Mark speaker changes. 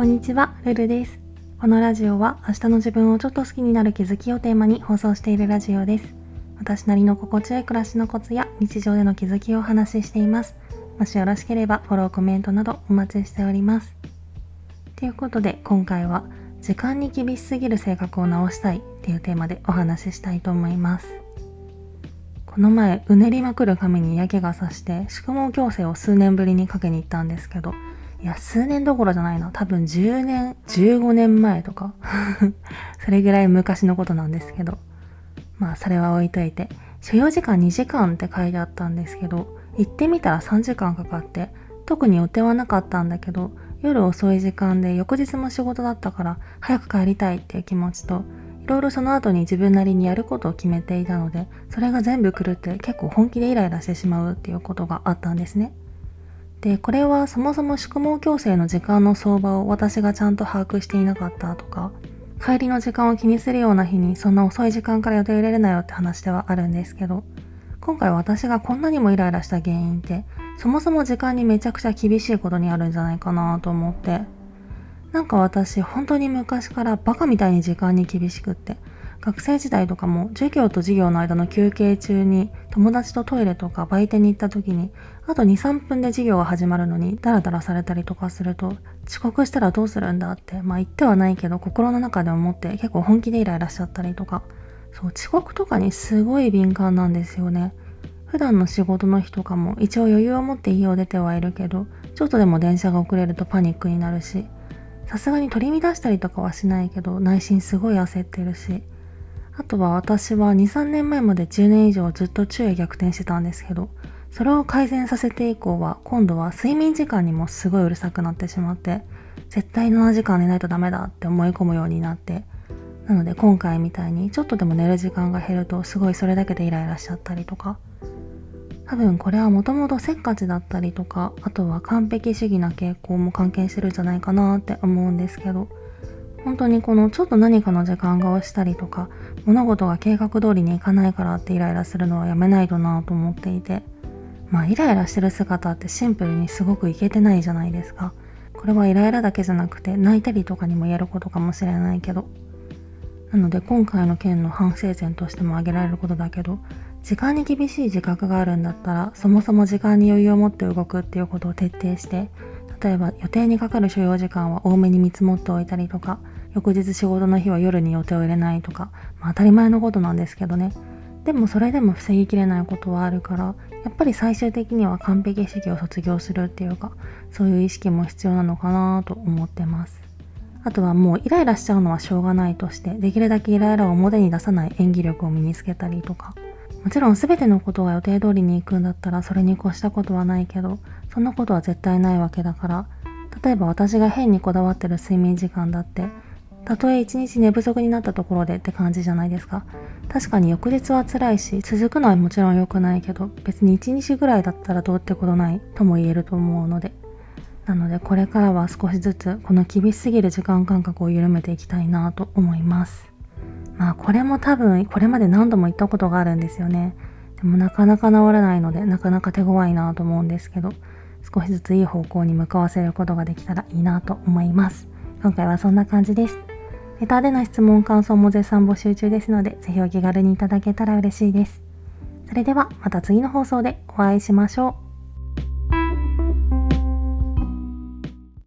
Speaker 1: こんにちは、ルルです。このラジオは明日の自分をちょっと好きになる気づきをテーマに放送しているラジオです。私なりの心地よい暮らしのコツや日常での気づきをお話ししています。もしよろしければフォロー、コメントなどお待ちしております。ということで今回は時間に厳しすぎる性格を直したいっていうテーマでお話ししたいと思います。この前、うねりまくる髪に嫌気がさして宿毛矯正を数年ぶりにかけに行ったんですけど、いや、数年どころじゃないな。多分10年、15年前とか。それぐらい昔のことなんですけど。まあ、それは置いといて。所要時間2時間って書いてあったんですけど、行ってみたら3時間かかって、特に予定はなかったんだけど、夜遅い時間で翌日も仕事だったから、早く帰りたいっていう気持ちと、いろいろその後に自分なりにやることを決めていたので、それが全部狂って結構本気でイライラしてしまうっていうことがあったんですね。で、これはそもそも宿毛矯正の時間の相場を私がちゃんと把握していなかったとか、帰りの時間を気にするような日にそんな遅い時間から予定入れるなよって話ではあるんですけど、今回私がこんなにもイライラした原因って、そもそも時間にめちゃくちゃ厳しいことにあるんじゃないかなと思って、なんか私本当に昔からバカみたいに時間に厳しくって、学生時代とかも授業と授業の間の休憩中に友達とトイレとか売店に行った時にあと2、3分で授業が始まるのにダラダラされたりとかすると遅刻したらどうするんだってまあ言ってはないけど心の中で思って結構本気でイライラしちゃったりとかそう遅刻とかにすごい敏感なんですよね。普段の仕事の日とかも一応余裕を持って家を出てはいるけどちょっとでも電車が遅れるとパニックになるしさすがに取り乱したりとかはしないけど内心すごい焦ってるしあとは私は2、3年前まで10年以上ずっと昼夜逆転してたんですけど、それを改善させて以降は、今度は睡眠時間にもすごいうるさくなってしまって、絶対7時間寝ないとダメだって思い込むようになって、なので今回みたいにちょっとでも寝る時間が減るとすごいそれだけでイライラしちゃったりとか、多分これはもともとせっかちだったりとか、あとは完璧主義な傾向も関係してるんじゃないかなって思うんですけど、本当にこのちょっと何かの時間が押したりとか物事が計画通りにいかないからってイライラするのはやめないとなと思っていてまあイライラしてる姿ってシンプルにすごくいけてないじゃないですか。これはイライラだけじゃなくて泣いたりとかにも言えることかもしれないけど。なので今回の件の反省点としても挙げられることだけど時間に厳しい自覚があるんだったらそもそも時間に余裕を持って動くっていうことを徹底して例えば予定にかかる所要時間は多めに見積もっておいたりとか翌日仕事の日は夜に予定を入れないとか、まあ、当たり前のことなんですけどね。でもそれでも防ぎきれないことはあるからやっぱり最終的には完璧主義を卒業するっていうかそういう意識も必要なのかなと思ってます。あとはもうイライラしちゃうのはしょうがないとしてできるだけイライラを表に出さない演技力を身につけたりとか。もちろん全てのことが予定通りに行くんだったらそれに越したことはないけどそんなことは絶対ないわけだから例えば私が変にこだわってる睡眠時間だってたとえ一日寝不足になったところでって感じじゃないですか。確かに翌日は辛いし続くのはもちろん良くないけど別に一日ぐらいだったらどうってことないとも言えると思うので。なのでこれからは少しずつこの厳しすぎる時間感覚を緩めていきたいなと思います。まあこれも多分これまで何度も言ったことがあるんですよね。でもなかなか治らないのでなかなか手強いなと思うんですけど少しずついい方向に向かわせることができたらいいなと思います。今回はそんな感じです。ネタでの質問感想も絶賛募集中ですのでぜひお気軽にいただけたら嬉しいです。それではまた次の放送でお会いしましょう。